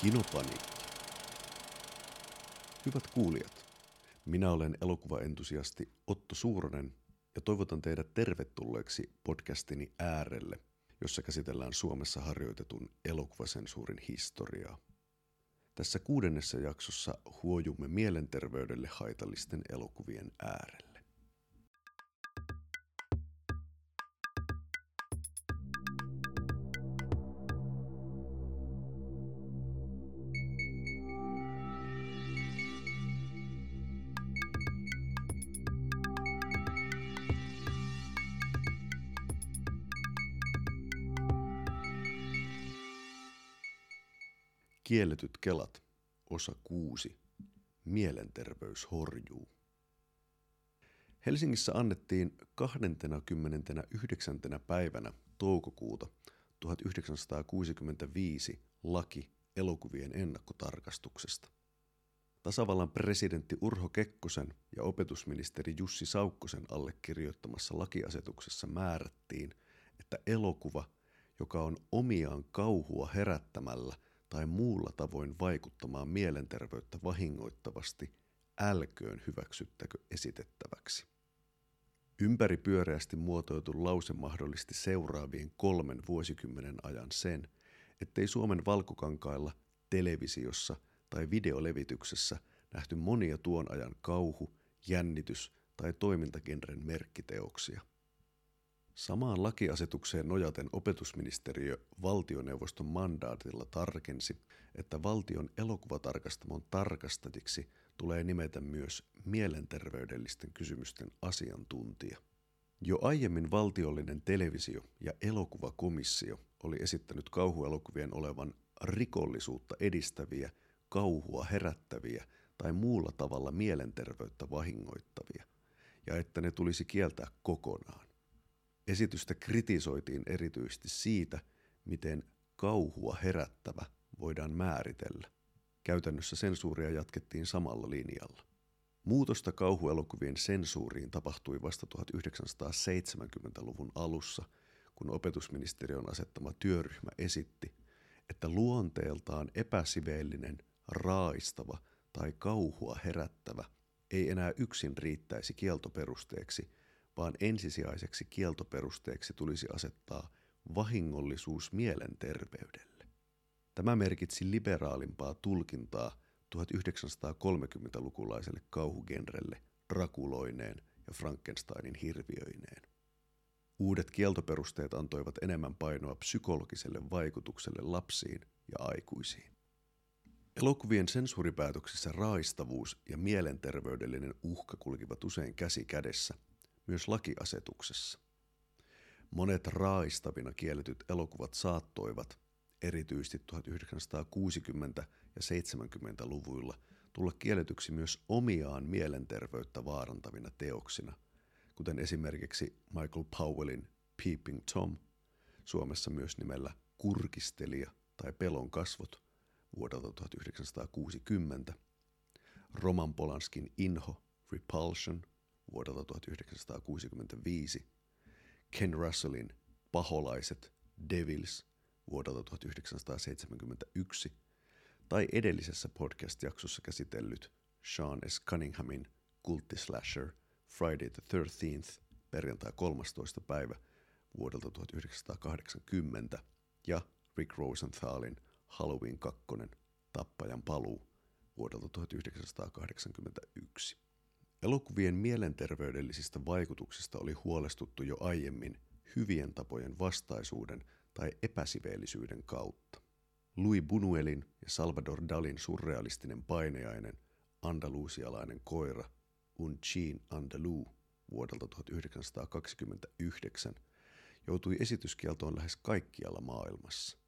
Kinopaniikki. Hyvät kuulijat, minä olen elokuvaentusiasti Otto Suuronen ja toivotan teidät tervetulleeksi podcastini äärelle, jossa käsitellään Suomessa harjoitetun elokuvasensuurin historiaa. Tässä kuudennessa jaksossa huojumme mielenterveydelle haitallisten elokuvien äärelle. Kielletyt kelat, osa 6. Mielenterveys horjuu. Helsingissä annettiin 29. päivänä toukokuuta 1965 laki elokuvien ennakkotarkastuksesta. Tasavallan presidentti Urho Kekkosen ja opetusministeri Jussi Saukkosen allekirjoittamassa lakiasetuksessa määrättiin, että elokuva, joka on omiaan kauhua herättämällä – tai muulla tavoin vaikuttamaan mielenterveyttä vahingoittavasti, älköön hyväksyttäkö esitettäväksi. Ympäripyöreästi muotoiltu lause mahdollisti seuraavien kolmen vuosikymmenen ajan sen, ettei Suomen valkokankailla, televisiossa tai videolevityksessä nähty monia tuon ajan kauhu, jännitys tai toimintagenren merkkiteoksia – Samaan lakiasetukseen nojaten opetusministeriö valtioneuvoston mandaatilla tarkensi, että valtion elokuvatarkastamon tarkastajiksi tulee nimetä myös mielenterveydellisten kysymysten asiantuntija. Jo aiemmin valtiollinen televisio- ja elokuvakomissio oli esittänyt kauhuelokuvien olevan rikollisuutta edistäviä, kauhua herättäviä tai muulla tavalla mielenterveyttä vahingoittavia, ja että ne tulisi kieltää kokonaan. Esitystä kritisoitiin erityisesti siitä, miten kauhua herättävä voidaan määritellä. Käytännössä sensuuria jatkettiin samalla linjalla. Muutosta kauhuelokuvien sensuuriin tapahtui vasta 1970-luvun alussa, kun opetusministeriön asettama työryhmä esitti, että luonteeltaan epäsiveellinen, raaistava tai kauhua herättävä ei enää yksin riittäisi kieltoperusteeksi – vaan ensisijaiseksi kieltoperusteeksi tulisi asettaa vahingollisuus mielenterveydelle. Tämä merkitsi liberaalimpaa tulkintaa 1930-lukulaiselle kauhugenrelle Drakuloineen ja Frankensteinin hirviöineen. Uudet kieltoperusteet antoivat enemmän painoa psykologiselle vaikutukselle lapsiin ja aikuisiin. Elokuvien sensuuripäätöksissä raistavuus ja mielenterveydellinen uhka kulkivat usein käsi kädessä – myös lakiasetuksessa. Monet raa'istavina kielletyt elokuvat saattoivat, erityisesti 1960- ja 70-luvuilla, tulla kielletyksi myös omiaan mielenterveyttä vaarantavina teoksina, kuten esimerkiksi Michael Powellin Peeping Tom, Suomessa myös nimellä Kurkistelija tai Pelon kasvot vuodelta 1960, Roman Polanskin Inho, Repulsion – vuodelta 1965, Ken Russellin Paholaiset, Devils vuodelta 1971 tai edellisessä podcast-jaksossa käsitellyt Sean S. Cunninghamin kulttislasher Friday the 13th perjantai 13. päivä vuodelta 1980 ja Rick Rosenthalin Halloween 2. Tappajan paluu vuodelta 1981. Elokuvien mielenterveydellisistä vaikutuksista oli huolestuttu jo aiemmin hyvien tapojen vastaisuuden tai epäsiveellisyyden kautta. Louis Buñuelin ja Salvador Dalin surrealistinen paineainen andalusialainen koira Un Chien Andalou vuodelta 1929 joutui esityskieltoon lähes kaikkialla maailmassa.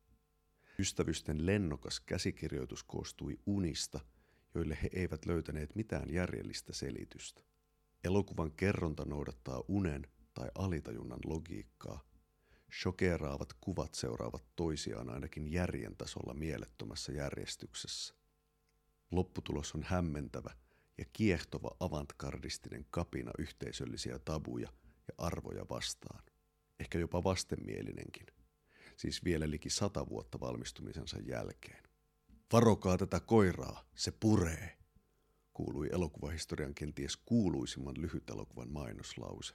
Ystävysten lennokas käsikirjoitus koostui unista – joille he eivät löytäneet mitään järjellistä selitystä. Elokuvan kerronta noudattaa unen tai alitajunnan logiikkaa. Shokeeraavat kuvat seuraavat toisiaan ainakin järjen tasolla mielettömässä järjestyksessä. Lopputulos on hämmentävä ja kiehtova avantgardistinen kapina yhteisöllisiä tabuja ja arvoja vastaan. Ehkä jopa vastenmielinenkin. Siis vielä liki sata vuotta valmistumisensa jälkeen. Varokaa tätä koiraa, se puree, kuului elokuvahistorian kenties kuuluisimman lyhytelokuvan mainoslause.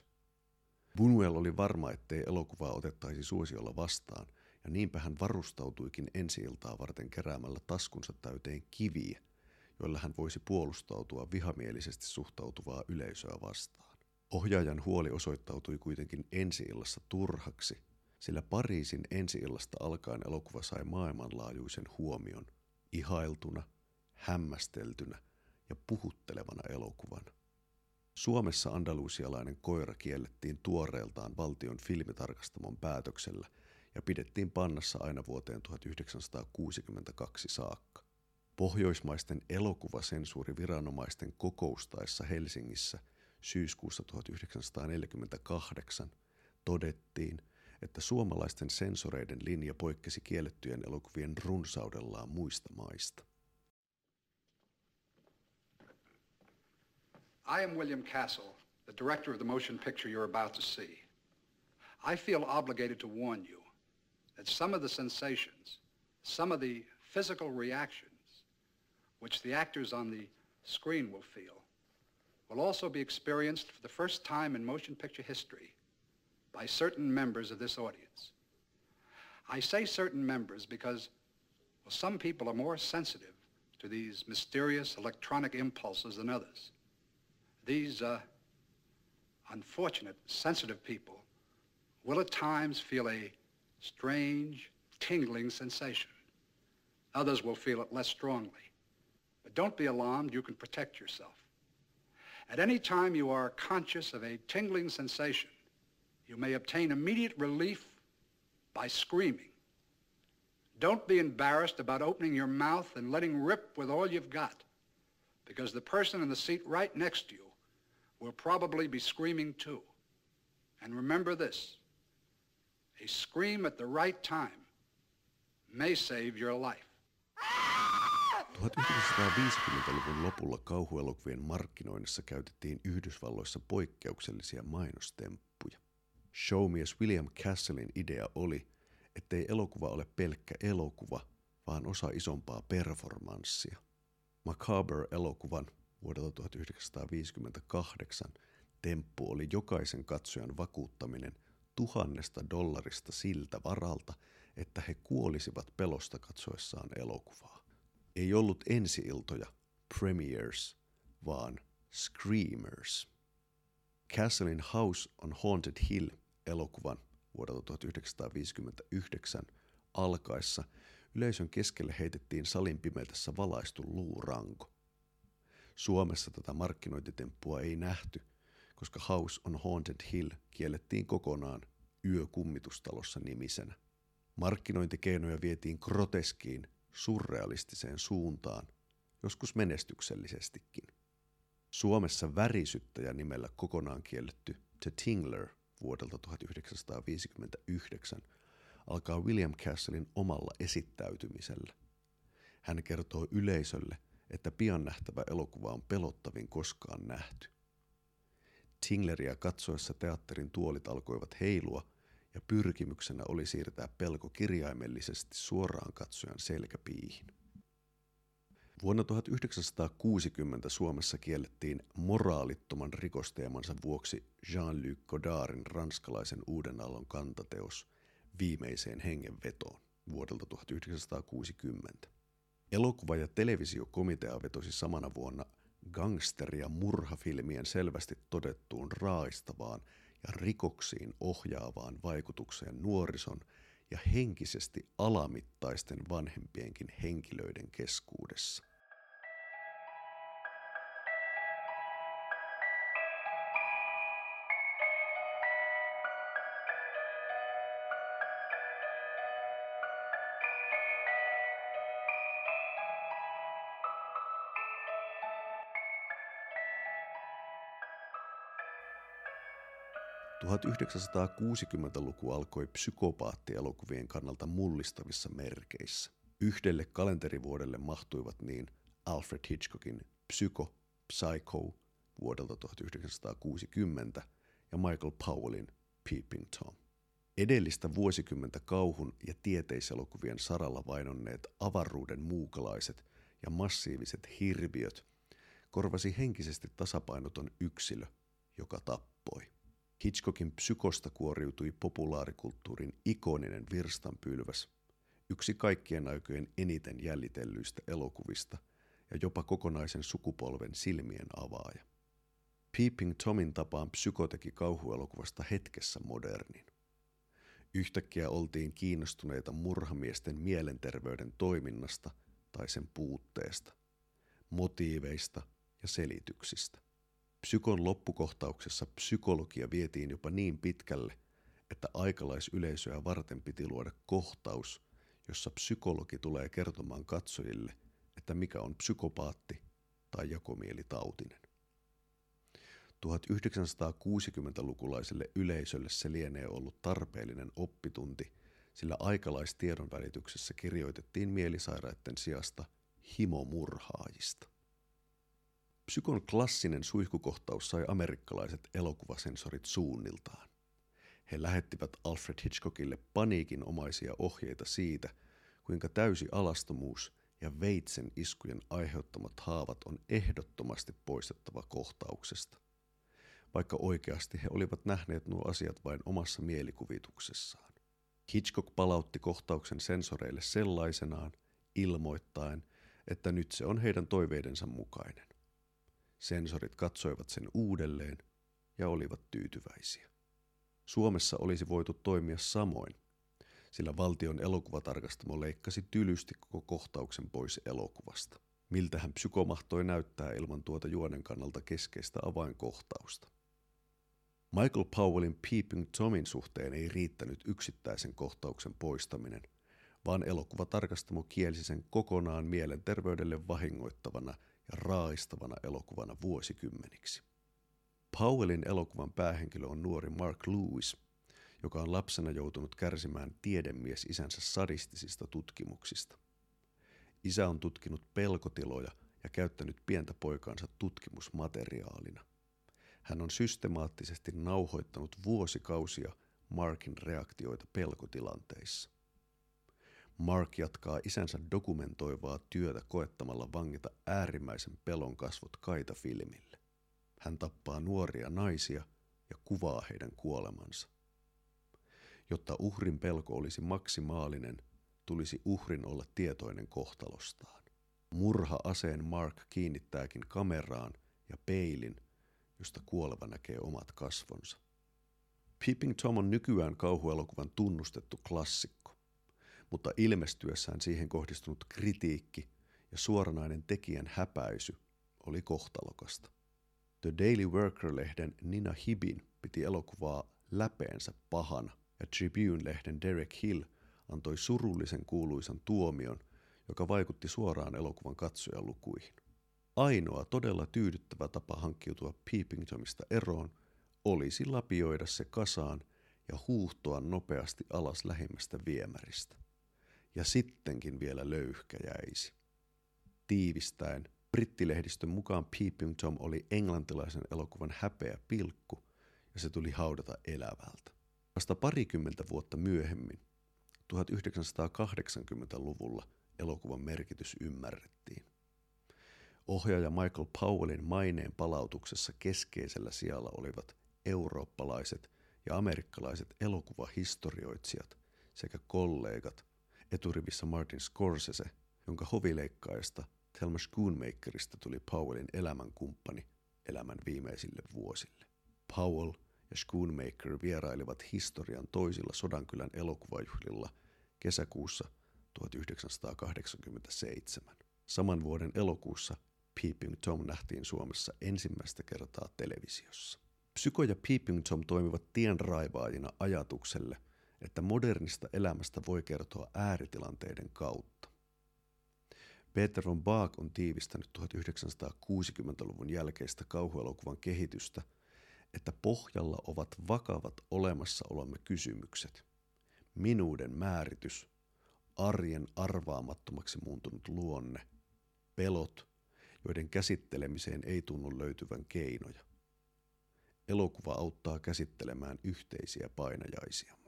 Bunuel oli varma, ettei elokuvaa otettaisi suosiolla vastaan, ja niinpä hän varustautuikin ensi varten keräämällä taskunsa täyteen kiviä, joilla hän voisi puolustautua vihamielisesti suhtautuvaa yleisöä vastaan. Ohjaajan huoli osoittautui kuitenkin ensi turhaksi, sillä Pariisin ensi alkaen elokuva sai maailmanlaajuisen huomion, ihailtuna, hämmästeltynä ja puhuttelevana elokuvana. Suomessa andalusialainen koira kiellettiin tuoreeltaan valtion filmitarkastamon päätöksellä ja pidettiin pannassa aina vuoteen 1962 saakka. Pohjoismaisten elokuvasensuuriviranomaisten kokoustaessa Helsingissä syyskuussa 1948 todettiin, että suomalaisten sensoreiden linja poikkesi kiellettyjen elokuvien runsaudellaan muista maista. I am William Castle, the director of the motion picture you're about to see. I feel obligated to warn you that some of the sensations, some of the physical reactions which the actors on the screen will feel will also be experienced for the first time in motion picture history by certain members of this audience. I say certain members because well, some people are more sensitive to these mysterious electronic impulses than others these uh, unfortunate, sensitive people will at times feel a strange, tingling sensation. Others will feel it less strongly. But don't be alarmed, you can protect yourself. At any time you are conscious of a tingling sensation, you may obtain immediate relief by screaming. Don't be embarrassed about opening your mouth and letting rip with all you've got, because the person in the seat right next to you will probably be screaming too. And remember this, a scream at the right time may save your life. 1950-luvun lopulla kauhuelokuvien markkinoinnissa käytettiin Yhdysvalloissa poikkeuksellisia mainostemppuja. Showmies William Castlein idea oli, ettei elokuva ole pelkkä elokuva, vaan osa isompaa performanssia. Macabre-elokuvan vuodelta 1958 temppu oli jokaisen katsojan vakuuttaminen tuhannesta dollarista siltä varalta, että he kuolisivat pelosta katsoessaan elokuvaa. Ei ollut ensiiltoja, premiers, vaan screamers. Castlein House on Haunted Hill elokuvan vuodelta 1959 alkaessa yleisön keskelle heitettiin salin pimeydessä valaistu luuranko. Suomessa tätä markkinointitemppua ei nähty, koska House on Haunted Hill kiellettiin kokonaan yökummitustalossa nimisenä. Markkinointikeinoja vietiin groteskiin, surrealistiseen suuntaan, joskus menestyksellisestikin. Suomessa värisyttäjä nimellä kokonaan kielletty The Tingler vuodelta 1959 alkaa William Castlein omalla esittäytymisellä. Hän kertoo yleisölle, että pian nähtävä elokuva on pelottavin koskaan nähty. Tingleria katsoessa teatterin tuolit alkoivat heilua ja pyrkimyksenä oli siirtää pelko kirjaimellisesti suoraan katsojan selkäpiihin. Vuonna 1960 Suomessa kiellettiin moraalittoman rikosteemansa vuoksi Jean-Luc Godardin ranskalaisen uuden aallon kantateos Viimeiseen hengenvetoon vuodelta 1960. Elokuva- ja televisiokomitea vetosi samana vuonna gangster- ja murhafilmien selvästi todettuun raistavaan ja rikoksiin ohjaavaan vaikutukseen nuorison ja henkisesti alamittaisten vanhempienkin henkilöiden keskuudessa. 1960-luku alkoi psykopaattielokuvien kannalta mullistavissa merkeissä. Yhdelle kalenterivuodelle mahtuivat niin Alfred Hitchcockin Psycho, Psycho vuodelta 1960 ja Michael Powellin Peeping Tom. Edellistä vuosikymmentä kauhun ja tieteiselokuvien saralla vainonneet avaruuden muukalaiset ja massiiviset hirviöt korvasi henkisesti tasapainoton yksilö, joka tappoi. Hitchcockin psykosta kuoriutui populaarikulttuurin ikoninen virstanpylväs, yksi kaikkien aikojen eniten jäljitellyistä elokuvista ja jopa kokonaisen sukupolven silmien avaaja. Peeping Tomin tapaan psyko teki kauhuelokuvasta hetkessä modernin. Yhtäkkiä oltiin kiinnostuneita murhamiesten mielenterveyden toiminnasta tai sen puutteesta, motiiveista ja selityksistä. Psykon loppukohtauksessa psykologia vietiin jopa niin pitkälle, että aikalaisyleisöä varten piti luoda kohtaus, jossa psykologi tulee kertomaan katsojille, että mikä on psykopaatti tai jakomielitautinen. 1960-lukulaiselle yleisölle se lienee ollut tarpeellinen oppitunti, sillä aikalaistiedon välityksessä kirjoitettiin mielisairaiden sijasta himomurhaajista. Psykon klassinen suihkukohtaus sai amerikkalaiset elokuvasensorit suunniltaan. He lähettivät Alfred Hitchcockille paniikinomaisia ohjeita siitä, kuinka täysi alastomuus ja veitsen iskujen aiheuttamat haavat on ehdottomasti poistettava kohtauksesta vaikka oikeasti he olivat nähneet nuo asiat vain omassa mielikuvituksessaan. Hitchcock palautti kohtauksen sensoreille sellaisenaan, ilmoittaen, että nyt se on heidän toiveidensa mukainen. Sensorit katsoivat sen uudelleen ja olivat tyytyväisiä. Suomessa olisi voitu toimia samoin, sillä valtion elokuvatarkastamo leikkasi tylysti koko kohtauksen pois elokuvasta. Miltähän psyko mahtoi näyttää ilman tuota juonen kannalta keskeistä avainkohtausta. Michael Powellin Peeping Tomin suhteen ei riittänyt yksittäisen kohtauksen poistaminen, vaan elokuvatarkastamo kielsi sen kokonaan mielenterveydelle vahingoittavana ja raaistavana elokuvana vuosikymmeniksi. Powellin elokuvan päähenkilö on nuori Mark Lewis, joka on lapsena joutunut kärsimään tiedemies isänsä sadistisista tutkimuksista. Isä on tutkinut pelkotiloja ja käyttänyt pientä poikaansa tutkimusmateriaalina – hän on systemaattisesti nauhoittanut vuosikausia Markin reaktioita pelkotilanteissa. Mark jatkaa isänsä dokumentoivaa työtä koettamalla vangita äärimmäisen pelon kasvot kaitafilmille. Hän tappaa nuoria naisia ja kuvaa heidän kuolemansa. Jotta uhrin pelko olisi maksimaalinen, tulisi uhrin olla tietoinen kohtalostaan. Murha-aseen Mark kiinnittääkin kameraan ja peilin josta kuoleva näkee omat kasvonsa. Peeping Tom on nykyään kauhuelokuvan tunnustettu klassikko, mutta ilmestyessään siihen kohdistunut kritiikki ja suoranainen tekijän häpäisy oli kohtalokasta. The Daily Worker-lehden Nina Hibin piti elokuvaa läpeensä pahana ja Tribune-lehden Derek Hill antoi surullisen kuuluisan tuomion, joka vaikutti suoraan elokuvan katsojalukuihin. Ainoa todella tyydyttävä tapa hankkiutua Peepingtomista eroon olisi lapioida se kasaan ja huuhtoa nopeasti alas lähimmästä viemäristä. Ja sittenkin vielä löyhkä jäisi. Tiivistäen, brittilehdistön mukaan Peeping Tom oli englantilaisen elokuvan häpeä pilkku ja se tuli haudata elävältä. Vasta parikymmentä vuotta myöhemmin, 1980-luvulla, elokuvan merkitys ymmärrettiin. Ohjaaja Michael Powellin maineen palautuksessa keskeisellä sijalla olivat eurooppalaiset ja amerikkalaiset elokuvahistorioitsijat sekä kollegat, eturivissä Martin Scorsese, jonka hovileikkaista Thelma Schoonmakerista tuli Powellin elämänkumppani elämän viimeisille vuosille. Powell ja Schoonmaker vierailivat historian toisilla Sodankylän elokuvajuhlilla kesäkuussa 1987. Saman vuoden elokuussa Peeping Tom nähtiin Suomessa ensimmäistä kertaa televisiossa. Psyko ja Peeping Tom toimivat tienraivaajina ajatukselle, että modernista elämästä voi kertoa ääritilanteiden kautta. Peter von Baak on tiivistänyt 1960-luvun jälkeistä kauhuelokuvan kehitystä, että pohjalla ovat vakavat olemassaolomme kysymykset. Minuuden määritys, arjen arvaamattomaksi muuntunut luonne, pelot joiden käsittelemiseen ei tunnu löytyvän keinoja. Elokuva auttaa käsittelemään yhteisiä painajaisiamme.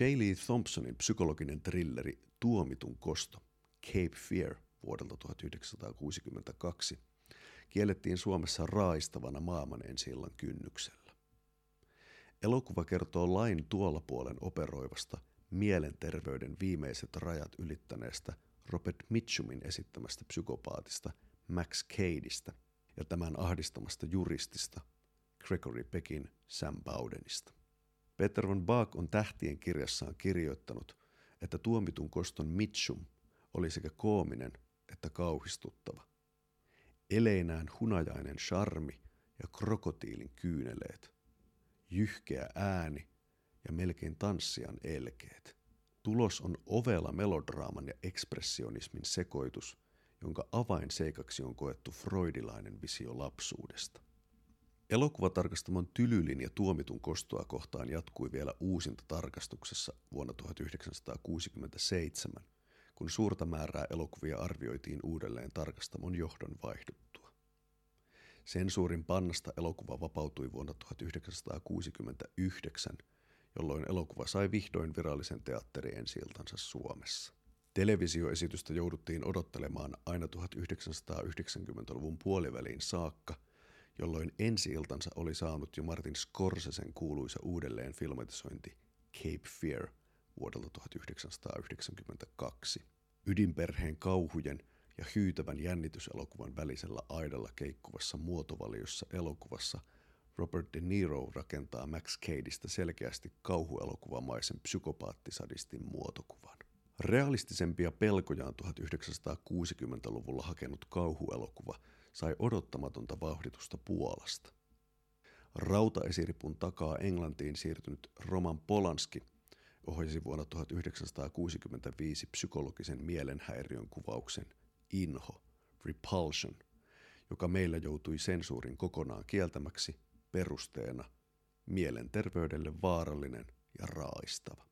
J. Lee Thompsonin psykologinen trilleri Tuomitun kosto, Cape Fear vuodelta 1962, kiellettiin Suomessa raistavana maailman ensi kynnyksellä. Elokuva kertoo lain tuolla puolen operoivasta mielenterveyden viimeiset rajat ylittäneestä Robert Mitchumin esittämästä psykopaatista Max Cadeista ja tämän ahdistamasta juristista Gregory Peckin Sam Bowdenista. Peter von Bach on tähtien kirjassaan kirjoittanut, että tuomitun koston Mitchum oli sekä koominen että kauhistuttava. Eleinään hunajainen charmi ja krokotiilin kyyneleet, jyhkeä ääni ja melkein tanssian elkeet. Tulos on ovela melodraaman ja ekspressionismin sekoitus, jonka avainseikaksi on koettu freudilainen visio lapsuudesta. Elokuvatarkastamon tylylin ja tuomitun kostoa kohtaan jatkui vielä uusinta tarkastuksessa vuonna 1967, kun suurta määrää elokuvia arvioitiin uudelleen tarkastamon johdon vaihduttua. Sensuurin pannasta elokuva vapautui vuonna 1969, jolloin elokuva sai vihdoin virallisen teatteri ensiltansa Suomessa. Televisioesitystä jouduttiin odottelemaan aina 1990-luvun puoliväliin saakka – jolloin ensi-iltansa oli saanut jo Martin Scorsesen kuuluisa uudelleen filmatisointi Cape Fear vuodelta 1992. Ydinperheen kauhujen ja hyytävän jännityselokuvan välisellä aidalla keikkuvassa muotovaliossa elokuvassa Robert De Niro rakentaa Max Cadeista selkeästi kauhuelokuvamaisen psykopaattisadistin muotokuvan. Realistisempia pelkojaan 1960-luvulla hakenut kauhuelokuva – sai odottamatonta vauhditusta Puolasta. Rautaesiripun takaa Englantiin siirtynyt Roman Polanski ohjasi vuonna 1965 psykologisen mielenhäiriön kuvauksen Inho, Repulsion, joka meillä joutui sensuurin kokonaan kieltämäksi perusteena mielenterveydelle vaarallinen ja raaistava.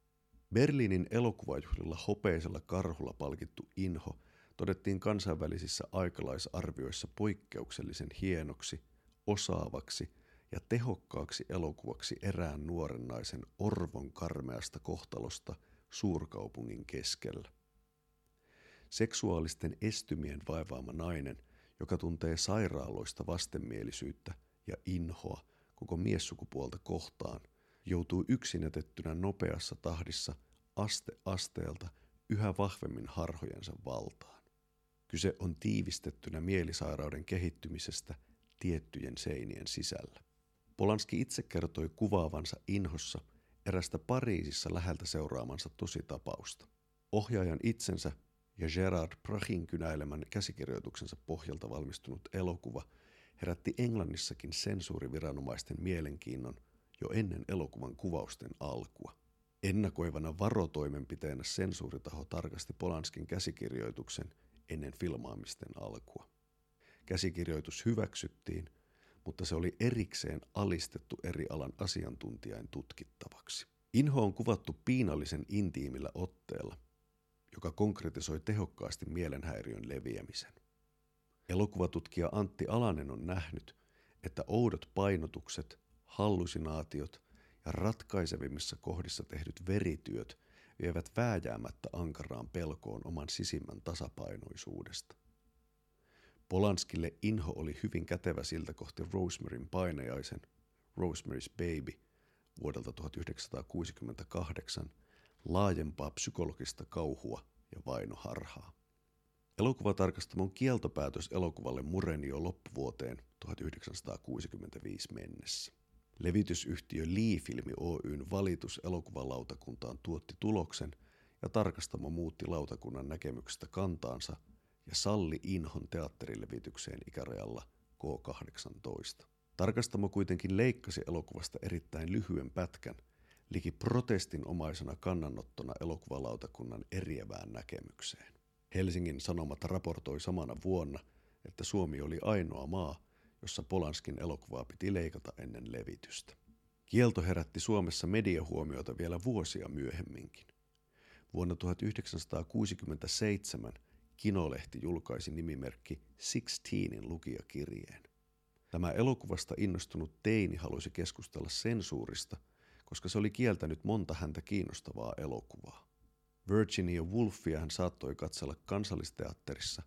Berliinin elokuvajuhlilla hopeisella karhulla palkittu Inho – todettiin kansainvälisissä aikalaisarvioissa poikkeuksellisen hienoksi, osaavaksi ja tehokkaaksi elokuvaksi erään nuoren naisen orvon karmeasta kohtalosta suurkaupungin keskellä. Seksuaalisten estymien vaivaama nainen, joka tuntee sairaaloista vastenmielisyyttä ja inhoa koko miessukupuolta kohtaan, joutuu yksinätettynä nopeassa tahdissa aste asteelta yhä vahvemmin harhojensa valtaan. Kyse on tiivistettynä mielisairauden kehittymisestä tiettyjen seinien sisällä. Polanski itse kertoi kuvaavansa inhossa erästä Pariisissa läheltä seuraamansa tositapausta. Ohjaajan itsensä ja Gerard Prachin kynäilemän käsikirjoituksensa pohjalta valmistunut elokuva herätti Englannissakin sensuuriviranomaisten mielenkiinnon jo ennen elokuvan kuvausten alkua. Ennakoivana varotoimenpiteenä sensuuritaho tarkasti Polanskin käsikirjoituksen ennen filmaamisten alkua. Käsikirjoitus hyväksyttiin, mutta se oli erikseen alistettu eri alan asiantuntijain tutkittavaksi. Inho on kuvattu piinallisen intiimillä otteella, joka konkretisoi tehokkaasti mielenhäiriön leviämisen. Elokuvatutkija Antti Alanen on nähnyt, että oudot painotukset, hallusinaatiot ja ratkaisevimmissa kohdissa tehdyt verityöt – vievät vääjäämättä ankaraan pelkoon oman sisimmän tasapainoisuudesta. Polanskille inho oli hyvin kätevä siltä kohti Rosemaryn painajaisen Rosemary's Baby vuodelta 1968 laajempaa psykologista kauhua ja vainoharhaa. Elokuvatarkastamon kieltopäätös elokuvalle mureni jo loppuvuoteen 1965 mennessä. Levitysyhtiö Lee-filmi Oyn valitus elokuvalautakuntaan tuotti tuloksen ja tarkastamo muutti lautakunnan näkemyksestä kantaansa ja salli Inhon teatterilevitykseen ikärajalla K18. Tarkastamo kuitenkin leikkasi elokuvasta erittäin lyhyen pätkän, liki protestinomaisena kannanottona elokuvalautakunnan eriävään näkemykseen. Helsingin Sanomat raportoi samana vuonna, että Suomi oli ainoa maa, jossa Polanskin elokuvaa piti leikata ennen levitystä. Kielto herätti Suomessa mediahuomiota vielä vuosia myöhemminkin. Vuonna 1967 Kinolehti julkaisi nimimerkki Sixteenin lukijakirjeen. Tämä elokuvasta innostunut teini halusi keskustella sensuurista, koska se oli kieltänyt monta häntä kiinnostavaa elokuvaa. Virginia Woolfia hän saattoi katsella kansallisteatterissa,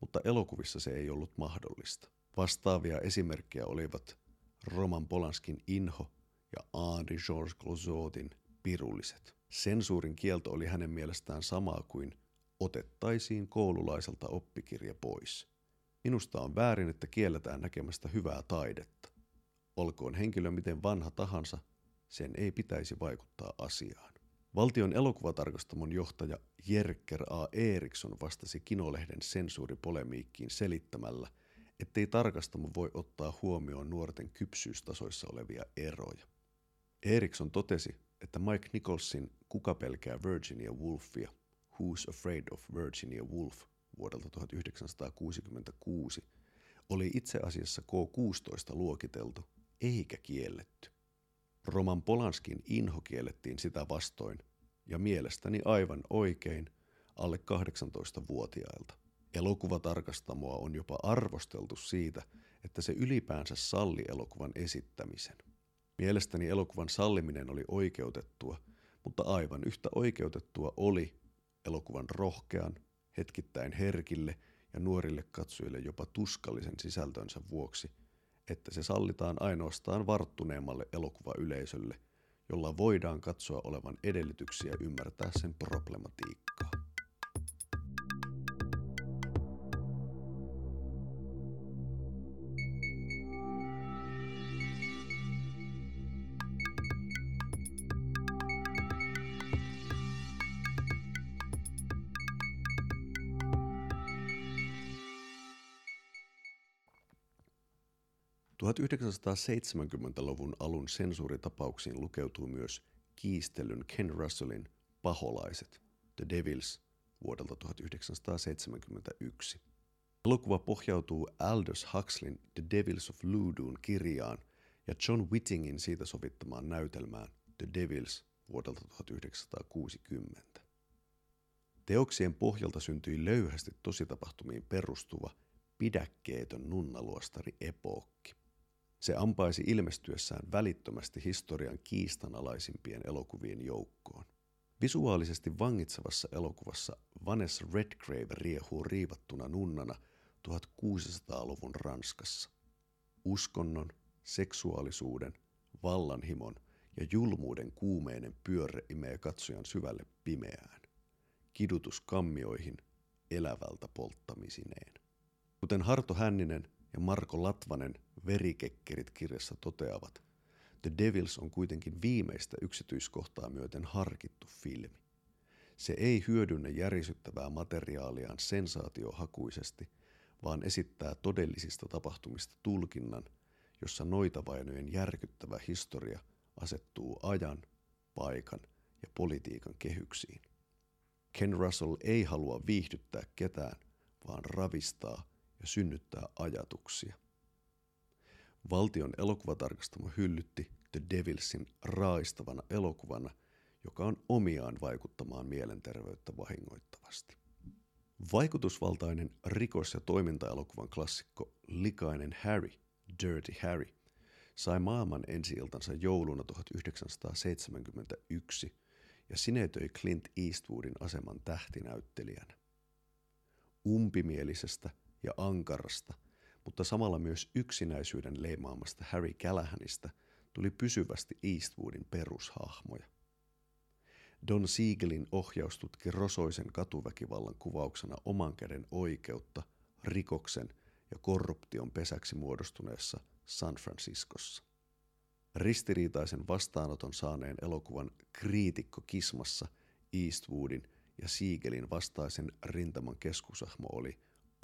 mutta elokuvissa se ei ollut mahdollista. Vastaavia esimerkkejä olivat Roman Polanskin Inho ja Henri Georges Clouseautin Pirulliset. Sensuurin kielto oli hänen mielestään samaa kuin otettaisiin koululaiselta oppikirja pois. Minusta on väärin, että kielletään näkemästä hyvää taidetta. Olkoon henkilö miten vanha tahansa, sen ei pitäisi vaikuttaa asiaan. Valtion elokuvatarkastamon johtaja Jerker A. Eriksson vastasi Kinolehden sensuuripolemiikkiin selittämällä, ettei tarkastamo voi ottaa huomioon nuorten kypsyystasoissa olevia eroja. Eriksson totesi, että Mike Nicholsin Kuka pelkää Virginia Woolfia, Who's Afraid of Virginia Woolf vuodelta 1966, oli itse asiassa K16 luokiteltu eikä kielletty. Roman Polanskin inho kiellettiin sitä vastoin, ja mielestäni aivan oikein alle 18-vuotiailta. Elokuvatarkastamoa on jopa arvosteltu siitä, että se ylipäänsä salli elokuvan esittämisen. Mielestäni elokuvan salliminen oli oikeutettua, mutta aivan yhtä oikeutettua oli elokuvan rohkean, hetkittäin herkille ja nuorille katsojille jopa tuskallisen sisältönsä vuoksi – että se sallitaan ainoastaan varttuneemmalle elokuvayleisölle, jolla voidaan katsoa olevan edellytyksiä ymmärtää sen problematiikkaa. 1970-luvun alun sensuuritapauksiin lukeutuu myös kiistelyn Ken Russellin Paholaiset, The Devils, vuodelta 1971. Elokuva pohjautuu Aldous Huxleyn The Devils of Ludoon kirjaan ja John Whittingin siitä sovittamaan näytelmään The Devils vuodelta 1960. Teoksien pohjalta syntyi löyhästi tositapahtumiin perustuva pidäkkeetön nunnaluostari epookki. Se ampaisi ilmestyessään välittömästi historian kiistanalaisimpien elokuvien joukkoon. Visuaalisesti vangitsevassa elokuvassa Vanessa Redgrave riehuu riivattuna nunnana 1600-luvun Ranskassa. Uskonnon, seksuaalisuuden, vallanhimon ja julmuuden kuumeinen pyörre imee katsojan syvälle pimeään. Kidutus kammioihin elävältä polttamisineen. Kuten Harto Hänninen ja Marko Latvanen Verikekkerit kirjassa toteavat, The Devils on kuitenkin viimeistä yksityiskohtaa myöten harkittu filmi. Se ei hyödynnä järisyttävää materiaaliaan sensaatiohakuisesti, vaan esittää todellisista tapahtumista tulkinnan, jossa noitavainojen järkyttävä historia asettuu ajan, paikan ja politiikan kehyksiin. Ken Russell ei halua viihdyttää ketään, vaan ravistaa ja synnyttää ajatuksia. Valtion elokuvatarkastamo hyllytti The Devilsin raistavana elokuvana, joka on omiaan vaikuttamaan mielenterveyttä vahingoittavasti. Vaikutusvaltainen rikos- ja toimintaelokuvan klassikko Likainen Harry, Dirty Harry, sai maailman ensi-iltansa jouluna 1971 ja sinetöi Clint Eastwoodin aseman tähtinäyttelijänä. Umpimielisestä ja ankarasta – mutta samalla myös yksinäisyyden leimaamasta Harry Callahanista tuli pysyvästi Eastwoodin perushahmoja. Don Siegelin ohjaus tutki rosoisen katuväkivallan kuvauksena oman käden oikeutta, rikoksen ja korruption pesäksi muodostuneessa San Franciscossa. Ristiriitaisen vastaanoton saaneen elokuvan kriitikko kismassa Eastwoodin ja Siegelin vastaisen rintaman keskusahmo oli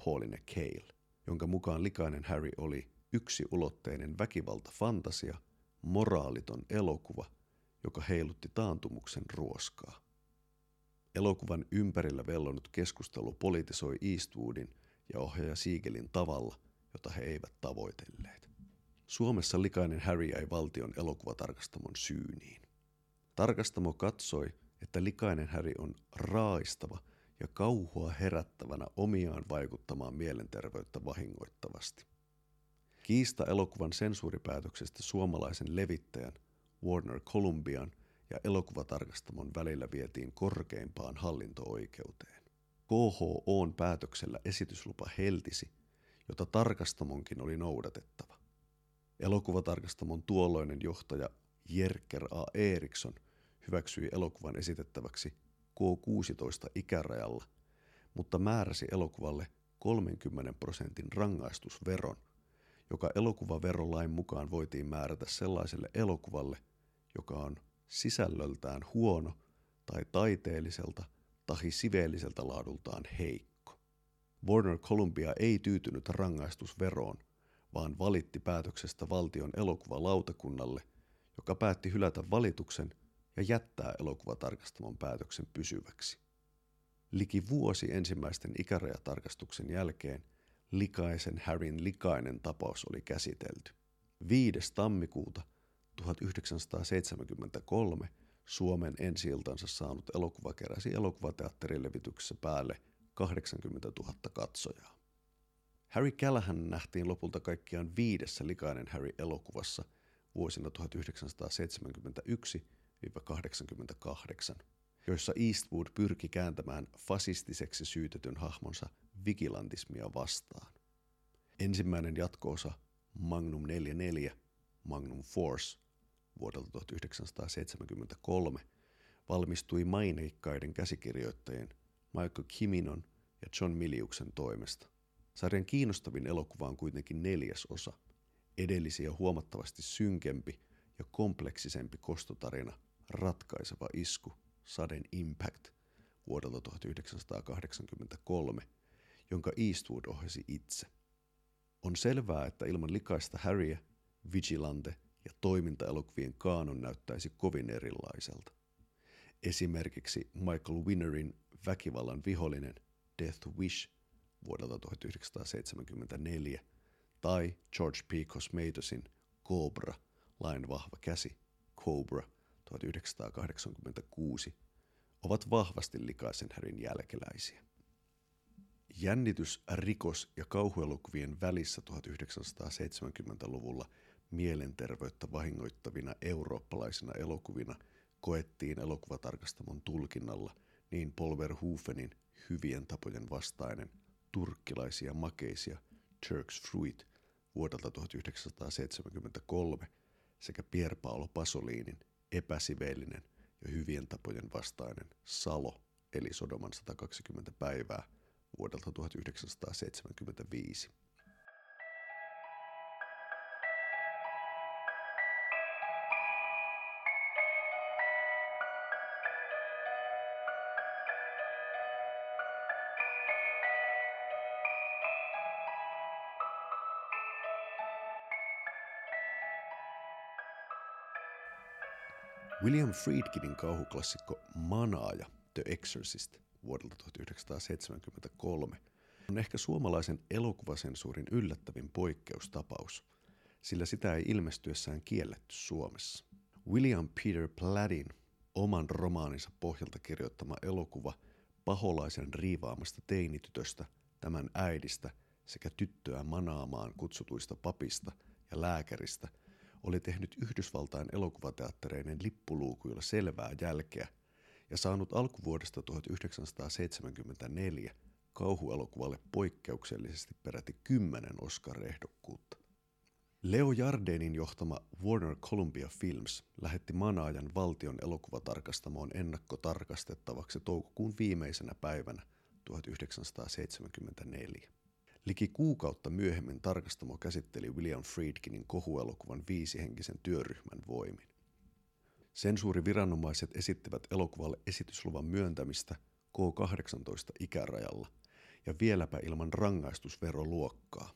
Pauline Cale jonka mukaan likainen Harry oli yksi ulotteinen väkivaltafantasia, moraaliton elokuva, joka heilutti taantumuksen ruoskaa. Elokuvan ympärillä vellonut keskustelu politisoi Eastwoodin ja ohjaaja Siegelin tavalla, jota he eivät tavoitelleet. Suomessa likainen Harry jäi valtion elokuvatarkastamon syyniin. Tarkastamo katsoi, että likainen Harry on raistava – ja kauhua herättävänä omiaan vaikuttamaan mielenterveyttä vahingoittavasti. Kiista elokuvan sensuuripäätöksestä suomalaisen levittäjän Warner Columbian ja elokuvatarkastamon välillä vietiin korkeimpaan hallinto-oikeuteen. KHOn päätöksellä esityslupa heltisi, jota tarkastamonkin oli noudatettava. Elokuvatarkastamon tuolloinen johtaja Jerker A. Eriksson hyväksyi elokuvan esitettäväksi K16 ikärajalla, mutta määräsi elokuvalle 30 prosentin rangaistusveron, joka elokuvaverolain mukaan voitiin määrätä sellaiselle elokuvalle, joka on sisällöltään huono tai taiteelliselta tai siveelliseltä laadultaan heikko. Warner Columbia ei tyytynyt rangaistusveroon, vaan valitti päätöksestä valtion elokuvalautakunnalle, joka päätti hylätä valituksen ja jättää elokuvatarkastamon päätöksen pysyväksi. Liki vuosi ensimmäisten ikärajatarkastuksen jälkeen likaisen Harryn likainen tapaus oli käsitelty. 5. tammikuuta 1973 Suomen ensi saanut elokuva keräsi elokuvateatterilevityksessä päälle 80 000 katsojaa. Harry Callahan nähtiin lopulta kaikkiaan viidessä likainen Harry-elokuvassa vuosina 1971-88, joissa Eastwood pyrki kääntämään fasistiseksi syytetyn hahmonsa vigilantismia vastaan. Ensimmäinen jatkoosa Magnum 44, Magnum Force, vuodelta 1973 valmistui maineikkaiden käsikirjoittajien Michael Kiminon ja John Miliuksen toimesta. Sarjan kiinnostavin elokuva on kuitenkin neljäs osa, edellisiä huomattavasti synkempi ja kompleksisempi kostotarina Ratkaiseva isku, Sudden Impact, vuodelta 1983, jonka Eastwood ohjasi itse. On selvää, että ilman likaista Harryä, Vigilante ja toimintaelokuvien kaanon näyttäisi kovin erilaiselta. Esimerkiksi Michael Winnerin väkivallan vihollinen Death Wish vuodelta 1974 tai George P. Cosmatosin Cobra, lain vahva käsi, Cobra 1986, ovat vahvasti likaisen härin jälkeläisiä. Jännitys rikos- ja kauhuelokuvien välissä 1970-luvulla mielenterveyttä vahingoittavina eurooppalaisina elokuvina koettiin elokuvatarkastamon tulkinnalla niin Paul Verhoevenin hyvien tapojen vastainen turkkilaisia makeisia Turks Fruit vuodelta 1973 sekä Pier Paolo Pasolinin epäsiveellinen ja hyvien tapojen vastainen Salo eli Sodoman 120 päivää vuodelta 1975. William Friedkinin kauhuklassikko Manaaja The Exorcist vuodelta 1973 on ehkä suomalaisen elokuvasensuurin yllättävin poikkeustapaus, sillä sitä ei ilmestyessään kielletty Suomessa. William Peter Pladdin oman romaaninsa pohjalta kirjoittama elokuva paholaisen riivaamasta teinitytöstä, tämän äidistä sekä tyttöä manaamaan kutsutuista papista ja lääkäristä – oli tehnyt Yhdysvaltain elokuvateattereiden lippuluukuilla selvää jälkeä ja saanut alkuvuodesta 1974 kauhuelokuvalle poikkeuksellisesti peräti kymmenen Oscar-ehdokkuutta. Leo Jardenin johtama Warner Columbia Films lähetti Manaajan valtion elokuvatarkastamoon ennakkotarkastettavaksi toukokuun viimeisenä päivänä 1974. Liki kuukautta myöhemmin tarkastamo käsitteli William Friedkinin kohuelokuvan viisihenkisen työryhmän voimin. Sensuuriviranomaiset esittivät elokuvalle esitysluvan myöntämistä K18 ikärajalla ja vieläpä ilman rangaistusveroluokkaa.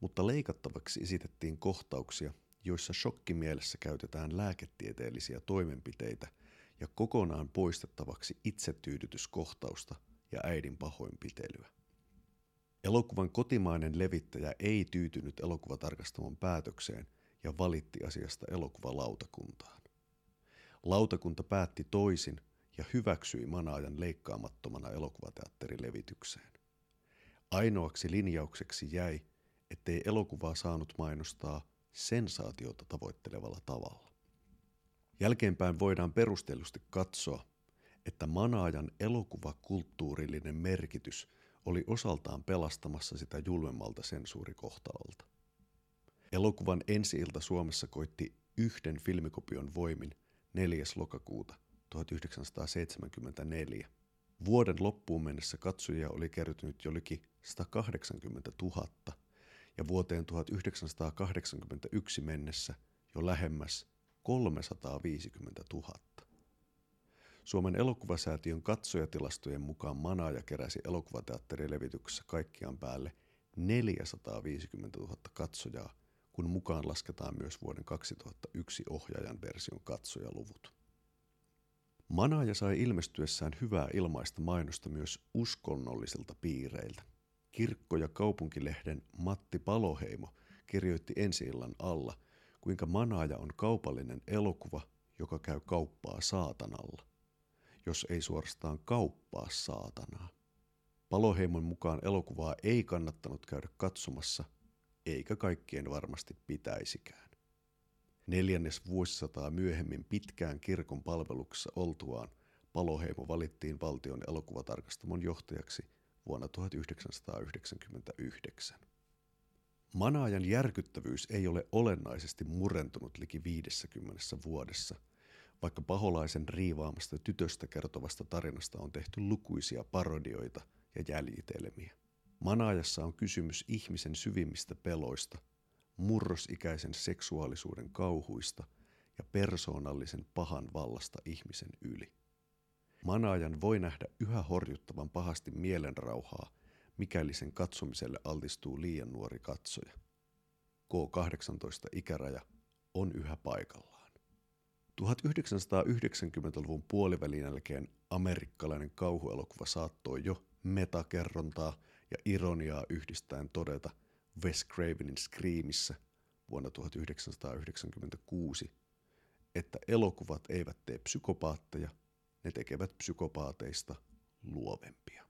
Mutta leikattavaksi esitettiin kohtauksia, joissa shokkimielessä käytetään lääketieteellisiä toimenpiteitä ja kokonaan poistettavaksi itsetyydytyskohtausta ja äidin pahoinpitelyä. Elokuvan kotimainen levittäjä ei tyytynyt elokuvatarkastamon päätökseen ja valitti asiasta elokuvalautakuntaan. Lautakunta päätti toisin ja hyväksyi manaajan leikkaamattomana elokuvateatterilevitykseen. Ainoaksi linjaukseksi jäi, ettei elokuvaa saanut mainostaa sensaatiota tavoittelevalla tavalla. Jälkeenpäin voidaan perustellusti katsoa, että manaajan elokuvakulttuurillinen merkitys oli osaltaan pelastamassa sitä julmemmalta sensuurikohtalolta. Elokuvan ensi-ilta Suomessa koitti yhden filmikopion voimin 4. lokakuuta 1974. Vuoden loppuun mennessä katsojia oli kertynyt jo liki 180 000 ja vuoteen 1981 mennessä jo lähemmäs 350 000. Suomen elokuvasäätiön katsojatilastojen mukaan Manaaja keräsi elokuvateatterilevityksessä kaikkiaan päälle 450 000 katsojaa, kun mukaan lasketaan myös vuoden 2001 ohjaajan version katsojaluvut. Manaaja sai ilmestyessään hyvää ilmaista mainosta myös uskonnollisilta piireiltä. Kirkko- ja kaupunkilehden Matti Paloheimo kirjoitti ensi illan alla, kuinka Manaaja on kaupallinen elokuva, joka käy kauppaa saatanalla jos ei suorastaan kauppaa saatanaa. Paloheimon mukaan elokuvaa ei kannattanut käydä katsomassa, eikä kaikkien varmasti pitäisikään. Neljännes vuosisataa myöhemmin pitkään kirkon palveluksessa oltuaan Paloheimo valittiin valtion elokuvatarkastamon johtajaksi vuonna 1999. Manaajan järkyttävyys ei ole olennaisesti murentunut liki 50 vuodessa – vaikka paholaisen riivaamasta tytöstä kertovasta tarinasta on tehty lukuisia parodioita ja jäljitelmiä. Manaajassa on kysymys ihmisen syvimmistä peloista, murrosikäisen seksuaalisuuden kauhuista ja persoonallisen pahan vallasta ihmisen yli. Manaajan voi nähdä yhä horjuttavan pahasti mielenrauhaa, mikäli sen katsomiselle altistuu liian nuori katsoja. K18 ikäraja on yhä paikalla. 1990-luvun puolivälin jälkeen amerikkalainen kauhuelokuva saattoi jo metakerrontaa ja ironiaa yhdistäen todeta Wes Cravenin Screamissa vuonna 1996, että elokuvat eivät tee psykopaatteja, ne tekevät psykopaateista luovempia.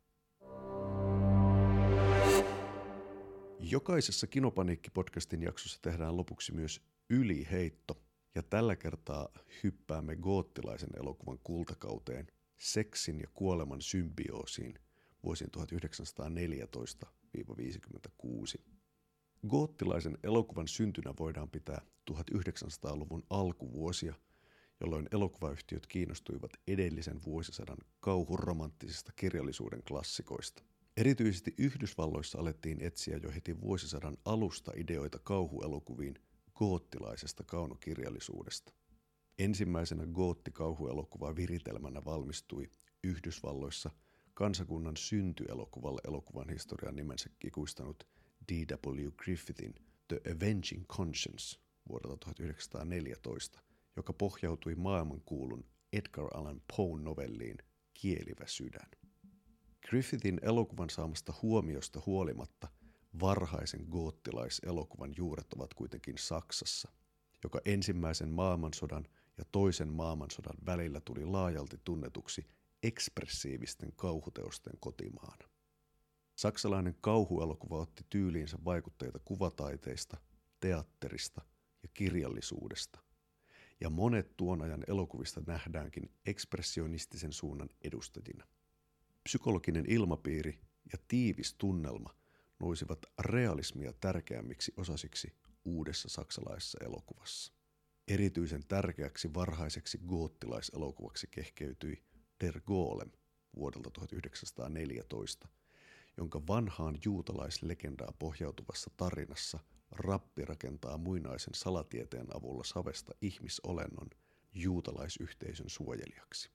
Jokaisessa Kinopaniikki-podcastin jaksossa tehdään lopuksi myös yliheitto – ja tällä kertaa hyppäämme goottilaisen elokuvan kultakauteen, seksin ja kuoleman symbioosiin vuosien 1914-56. Goottilaisen elokuvan syntynä voidaan pitää 1900-luvun alkuvuosia, jolloin elokuvayhtiöt kiinnostuivat edellisen vuosisadan kauhuromanttisista kirjallisuuden klassikoista. Erityisesti Yhdysvalloissa alettiin etsiä jo heti vuosisadan alusta ideoita kauhuelokuviin – goottilaisesta kaunokirjallisuudesta. Ensimmäisenä goottikauhuelokuva viritelmänä valmistui Yhdysvalloissa kansakunnan syntyelokuvalle elokuvan historian nimensä kikuistanut D.W. Griffithin The Avenging Conscience vuodelta 1914, joka pohjautui maailmankuulun Edgar Allan Poe novelliin Kielivä sydän. Griffithin elokuvan saamasta huomiosta huolimatta – varhaisen goottilaiselokuvan juuret ovat kuitenkin Saksassa, joka ensimmäisen maailmansodan ja toisen maailmansodan välillä tuli laajalti tunnetuksi ekspressiivisten kauhuteosten kotimaana. Saksalainen kauhuelokuva otti tyyliinsä vaikutteita kuvataiteista, teatterista ja kirjallisuudesta, ja monet tuon ajan elokuvista nähdäänkin ekspressionistisen suunnan edustajina. Psykologinen ilmapiiri ja tiivis tunnelma – nousivat realismia tärkeämmiksi osasiksi uudessa saksalaisessa elokuvassa. Erityisen tärkeäksi varhaiseksi goottilaiselokuvaksi kehkeytyi Der Golem vuodelta 1914, jonka vanhaan juutalaislegendaa pohjautuvassa tarinassa rappi rakentaa muinaisen salatieteen avulla savesta ihmisolennon juutalaisyhteisön suojelijaksi.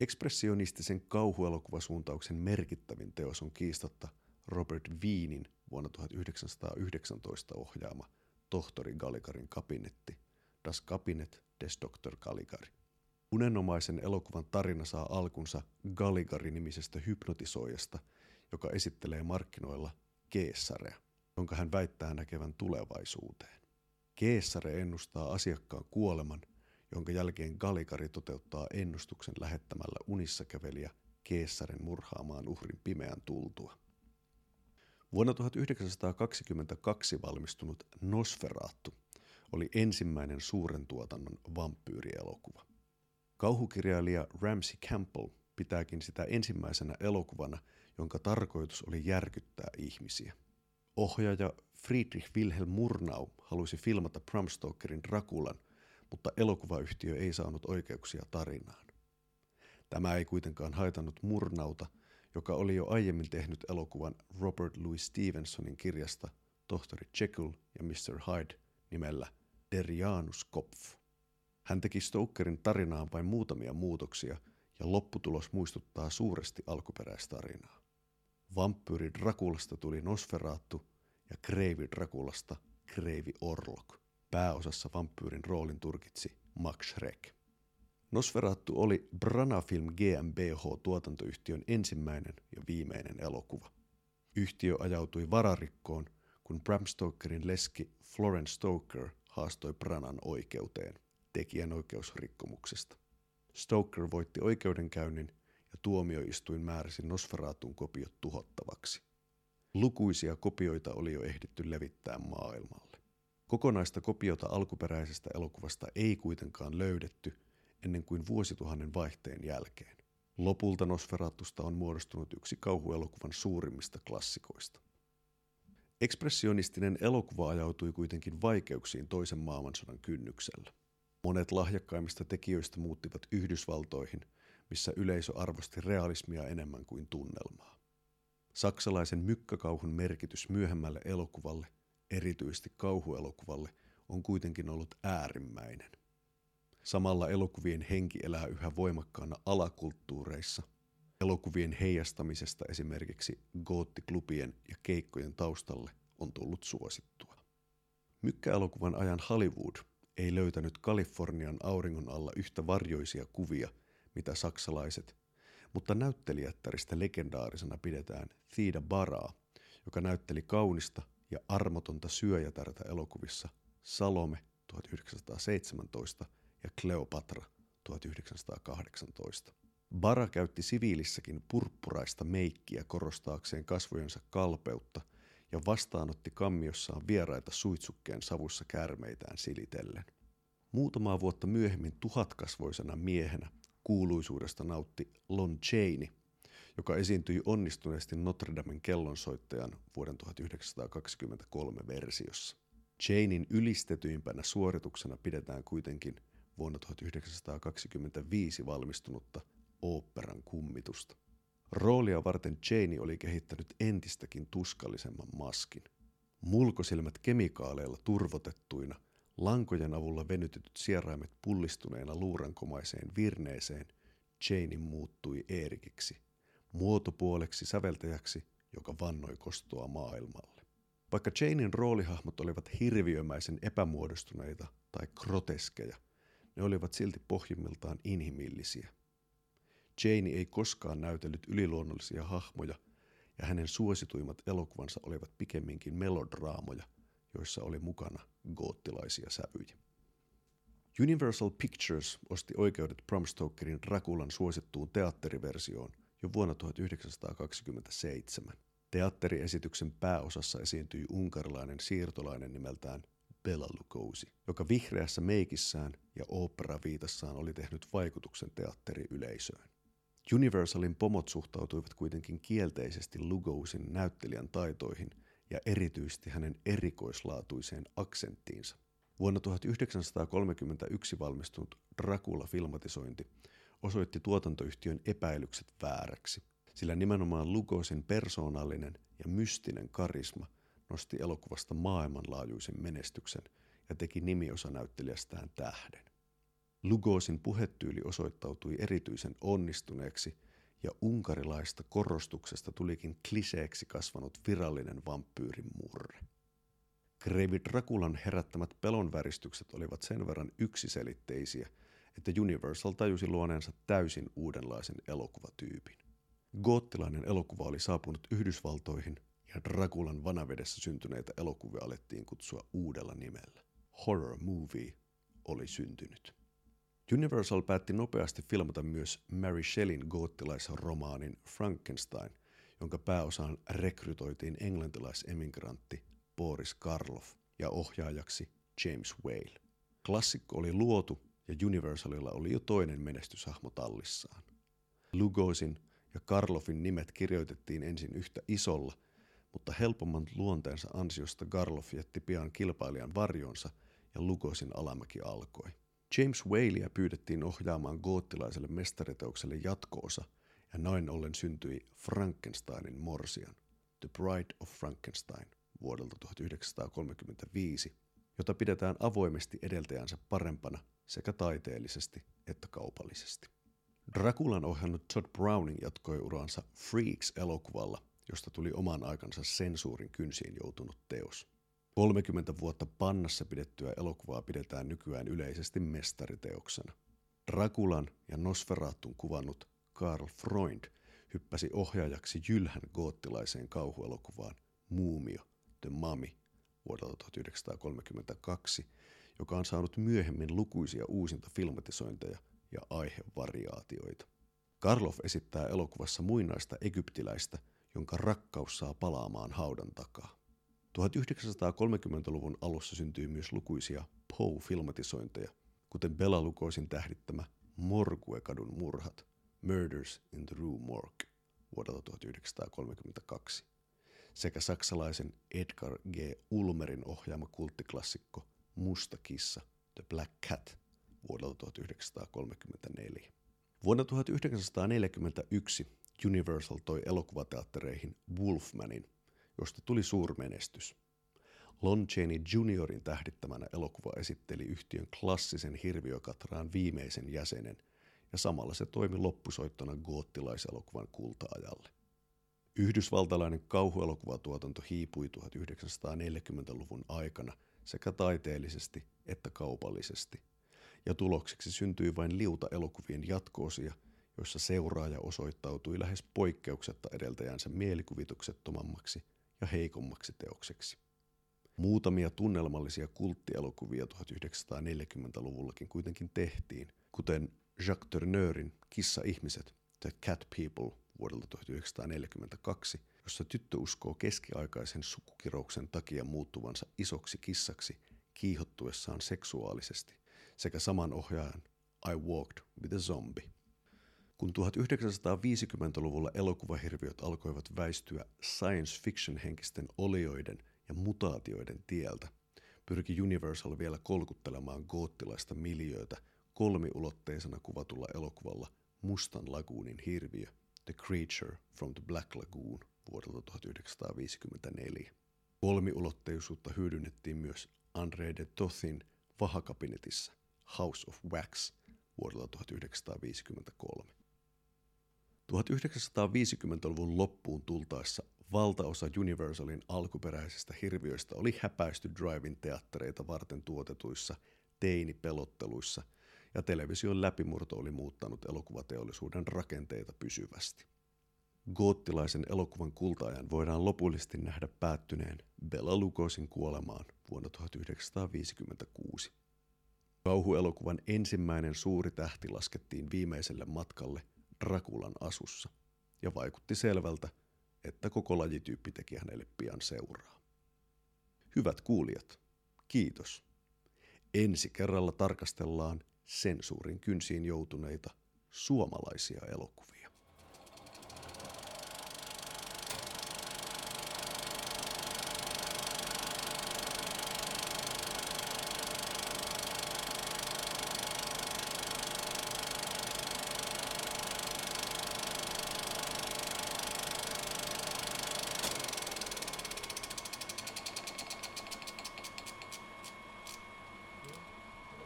Ekspressionistisen kauhuelokuvasuuntauksen merkittävin teos on kiistatta – Robert Wienin vuonna 1919 ohjaama tohtori Gallikarin kabinetti, Das Kabinet des Dr. Galligari. Unenomaisen elokuvan tarina saa alkunsa Galligari-nimisestä hypnotisoijasta, joka esittelee markkinoilla Keessareä, jonka hän väittää näkevän tulevaisuuteen. Keessare ennustaa asiakkaan kuoleman, jonka jälkeen Galligari toteuttaa ennustuksen lähettämällä unissa kävelijä Keessaren murhaamaan uhrin pimeän tultua. Vuonna 1922 valmistunut Nosferatu oli ensimmäinen suuren tuotannon vampyyrielokuva. Kauhukirjailija Ramsey Campbell pitääkin sitä ensimmäisenä elokuvana, jonka tarkoitus oli järkyttää ihmisiä. Ohjaaja Friedrich Wilhelm Murnau halusi filmata Bram Stokerin Drakulan, mutta elokuvayhtiö ei saanut oikeuksia tarinaan. Tämä ei kuitenkaan haitannut Murnauta, joka oli jo aiemmin tehnyt elokuvan Robert Louis Stevensonin kirjasta Tohtori Jekyll ja Mr. Hyde nimellä Derianus Kopf. Hän teki Stokerin tarinaan vain muutamia muutoksia ja lopputulos muistuttaa suuresti alkuperäistarinaa. Vampyyri Drakulasta tuli Nosferatu ja Kreivi Drakulasta Kreivi Orlok. Pääosassa vampyyrin roolin turkitsi Max Schreck. Nosferatu oli Branafilm GmbH-tuotantoyhtiön ensimmäinen ja viimeinen elokuva. Yhtiö ajautui vararikkoon, kun Bram Stokerin leski Florence Stoker haastoi Branan oikeuteen tekijänoikeusrikkomuksesta. Stoker voitti oikeudenkäynnin ja tuomioistuin määräsi Nosferatun kopiot tuhottavaksi. Lukuisia kopioita oli jo ehditty levittää maailmalle. Kokonaista kopiota alkuperäisestä elokuvasta ei kuitenkaan löydetty ennen kuin vuosituhannen vaihteen jälkeen. Lopulta Nosferatusta on muodostunut yksi kauhuelokuvan suurimmista klassikoista. Ekspressionistinen elokuva ajautui kuitenkin vaikeuksiin toisen maailmansodan kynnyksellä. Monet lahjakkaimmista tekijöistä muuttivat Yhdysvaltoihin, missä yleisö arvosti realismia enemmän kuin tunnelmaa. Saksalaisen mykkäkauhun merkitys myöhemmälle elokuvalle, erityisesti kauhuelokuvalle, on kuitenkin ollut äärimmäinen. Samalla elokuvien henki elää yhä voimakkaana alakulttuureissa. Elokuvien heijastamisesta esimerkiksi goottiklubien ja keikkojen taustalle on tullut suosittua. Mykkäelokuvan ajan Hollywood ei löytänyt Kalifornian auringon alla yhtä varjoisia kuvia, mitä saksalaiset, mutta näyttelijättäristä legendaarisena pidetään Theda Baraa, joka näytteli kaunista ja armotonta syöjätärtä elokuvissa Salome 1917 ja Cleopatra 1918. Bara käytti siviilissäkin purppuraista meikkiä korostaakseen kasvojensa kalpeutta ja vastaanotti kammiossaan vieraita suitsukkeen savussa kärmeitään silitellen. Muutamaa vuotta myöhemmin tuhatkasvoisena miehenä kuuluisuudesta nautti Lon Chaney, joka esiintyi onnistuneesti Notre Damen kellonsoittajan vuoden 1923 versiossa. Chaneyn ylistetyimpänä suorituksena pidetään kuitenkin vuonna 1925 valmistunutta oopperan kummitusta. Roolia varten Jane oli kehittänyt entistäkin tuskallisemman maskin. Mulkosilmät kemikaaleilla turvotettuina, lankojen avulla venytetyt sieraimet pullistuneena luurankomaiseen virneeseen, Jane muuttui Eerikiksi, muotopuoleksi säveltäjäksi, joka vannoi kostoa maailmalle. Vaikka Janein roolihahmot olivat hirviömäisen epämuodostuneita tai groteskeja, ne olivat silti pohjimmiltaan inhimillisiä. Jane ei koskaan näytellyt yliluonnollisia hahmoja, ja hänen suosituimmat elokuvansa olivat pikemminkin melodraamoja, joissa oli mukana goottilaisia sävyjä. Universal Pictures osti oikeudet Bram Stokerin Drakulan suosittuun teatteriversioon jo vuonna 1927. Teatteriesityksen pääosassa esiintyi unkarilainen siirtolainen nimeltään Bela Lugosi, joka vihreässä meikissään ja operaviitassaan oli tehnyt vaikutuksen teatteriyleisöön. Universalin pomot suhtautuivat kuitenkin kielteisesti Lugosin näyttelijän taitoihin ja erityisesti hänen erikoislaatuiseen aksenttiinsa. Vuonna 1931 valmistunut Dracula-filmatisointi osoitti tuotantoyhtiön epäilykset vääräksi, sillä nimenomaan Lugosin persoonallinen ja mystinen karisma nosti elokuvasta maailmanlaajuisen menestyksen ja teki nimiosanäyttelijästään tähden. Lugosin puhetyyli osoittautui erityisen onnistuneeksi ja unkarilaista korostuksesta tulikin kliseeksi kasvanut virallinen vampyyrin murre. Kreivi Drakulan herättämät pelonväristykset olivat sen verran yksiselitteisiä, että Universal tajusi luoneensa täysin uudenlaisen elokuvatyypin. Goottilainen elokuva oli saapunut Yhdysvaltoihin ja Drakulan vanavedessä syntyneitä elokuvia alettiin kutsua uudella nimellä. Horror movie oli syntynyt. Universal päätti nopeasti filmata myös Mary Shelleyn goottilaisromaanin Frankenstein, jonka pääosaan rekrytoitiin englantilaisemigrantti Boris Karloff ja ohjaajaksi James Whale. Klassikko oli luotu ja Universalilla oli jo toinen menestyshahmo tallissaan. Lugosin ja Karloffin nimet kirjoitettiin ensin yhtä isolla, mutta helpomman luonteensa ansiosta Garloff jätti pian kilpailijan varjonsa ja Lugosin alamäki alkoi. James Whalea pyydettiin ohjaamaan goottilaiselle mestariteokselle jatkoosa ja näin ollen syntyi Frankensteinin morsian, The Bride of Frankenstein vuodelta 1935, jota pidetään avoimesti edeltäjänsä parempana sekä taiteellisesti että kaupallisesti. Drakulan ohjannut Todd Browning jatkoi uransa Freaks-elokuvalla, josta tuli oman aikansa sensuurin kynsiin joutunut teos. 30 vuotta pannassa pidettyä elokuvaa pidetään nykyään yleisesti mestariteoksena. Drakulan ja Nosferatun kuvannut Karl Freund hyppäsi ohjaajaksi jylhän goottilaiseen kauhuelokuvaan Muumio, The Mummy vuodelta 1932, joka on saanut myöhemmin lukuisia uusinta filmatisointeja ja aihevariaatioita. Karloff esittää elokuvassa muinaista egyptiläistä, jonka rakkaus saa palaamaan haudan takaa. 1930-luvun alussa syntyi myös lukuisia Poe-filmatisointeja, kuten Bela Lukoosin tähdittämä Morgue-kadun murhat, Murders in the Rue Morgue vuodelta 1932, sekä saksalaisen Edgar G. Ulmerin ohjaama kulttiklassikko Musta kissa, The Black Cat vuodelta 1934. Vuonna 1941 Universal toi elokuvateattereihin Wolfmanin, josta tuli suurmenestys. Lon Chaney Juniorin tähdittämänä elokuva esitteli yhtiön klassisen hirviökatraan viimeisen jäsenen, ja samalla se toimi loppusoittona goottilaiselokuvan kulta-ajalle. Yhdysvaltalainen kauhuelokuvatuotanto hiipui 1940-luvun aikana sekä taiteellisesti että kaupallisesti, ja tulokseksi syntyi vain liuta elokuvien jatkoosia, joissa seuraaja osoittautui lähes poikkeuksetta edeltäjänsä mielikuvituksettomammaksi ja heikommaksi teokseksi. Muutamia tunnelmallisia kulttielokuvia 1940-luvullakin kuitenkin tehtiin, kuten Jacques Turneurin Kissa-ihmiset, The Cat People vuodelta 1942, jossa tyttö uskoo keskiaikaisen sukukirouksen takia muuttuvansa isoksi kissaksi kiihottuessaan seksuaalisesti, sekä saman ohjaajan I Walked with a Zombie. Kun 1950-luvulla elokuvahirviöt alkoivat väistyä science fiction henkisten olioiden ja mutaatioiden tieltä, pyrki Universal vielä kolkuttelemaan goottilaista miljöötä kolmiulotteisena kuvatulla elokuvalla Mustan laguunin hirviö The Creature from the Black Lagoon vuodelta 1954. Kolmiulotteisuutta hyödynnettiin myös André de Tothin vahakabinetissa House of Wax vuodelta 1953. 1950-luvun loppuun tultaessa valtaosa Universalin alkuperäisistä hirviöistä oli häpäisty drive-in teattereita varten tuotetuissa teinipelotteluissa – ja television läpimurto oli muuttanut elokuvateollisuuden rakenteita pysyvästi. Goottilaisen elokuvan kultaajan voidaan lopullisesti nähdä päättyneen Bela Lugosin kuolemaan vuonna 1956. Kauhuelokuvan ensimmäinen suuri tähti laskettiin viimeiselle matkalle Drakulan asussa, ja vaikutti selvältä, että koko lajityyppi teki hänelle pian seuraa. Hyvät kuulijat, kiitos. Ensi kerralla tarkastellaan sensuurin kynsiin joutuneita suomalaisia elokuvia.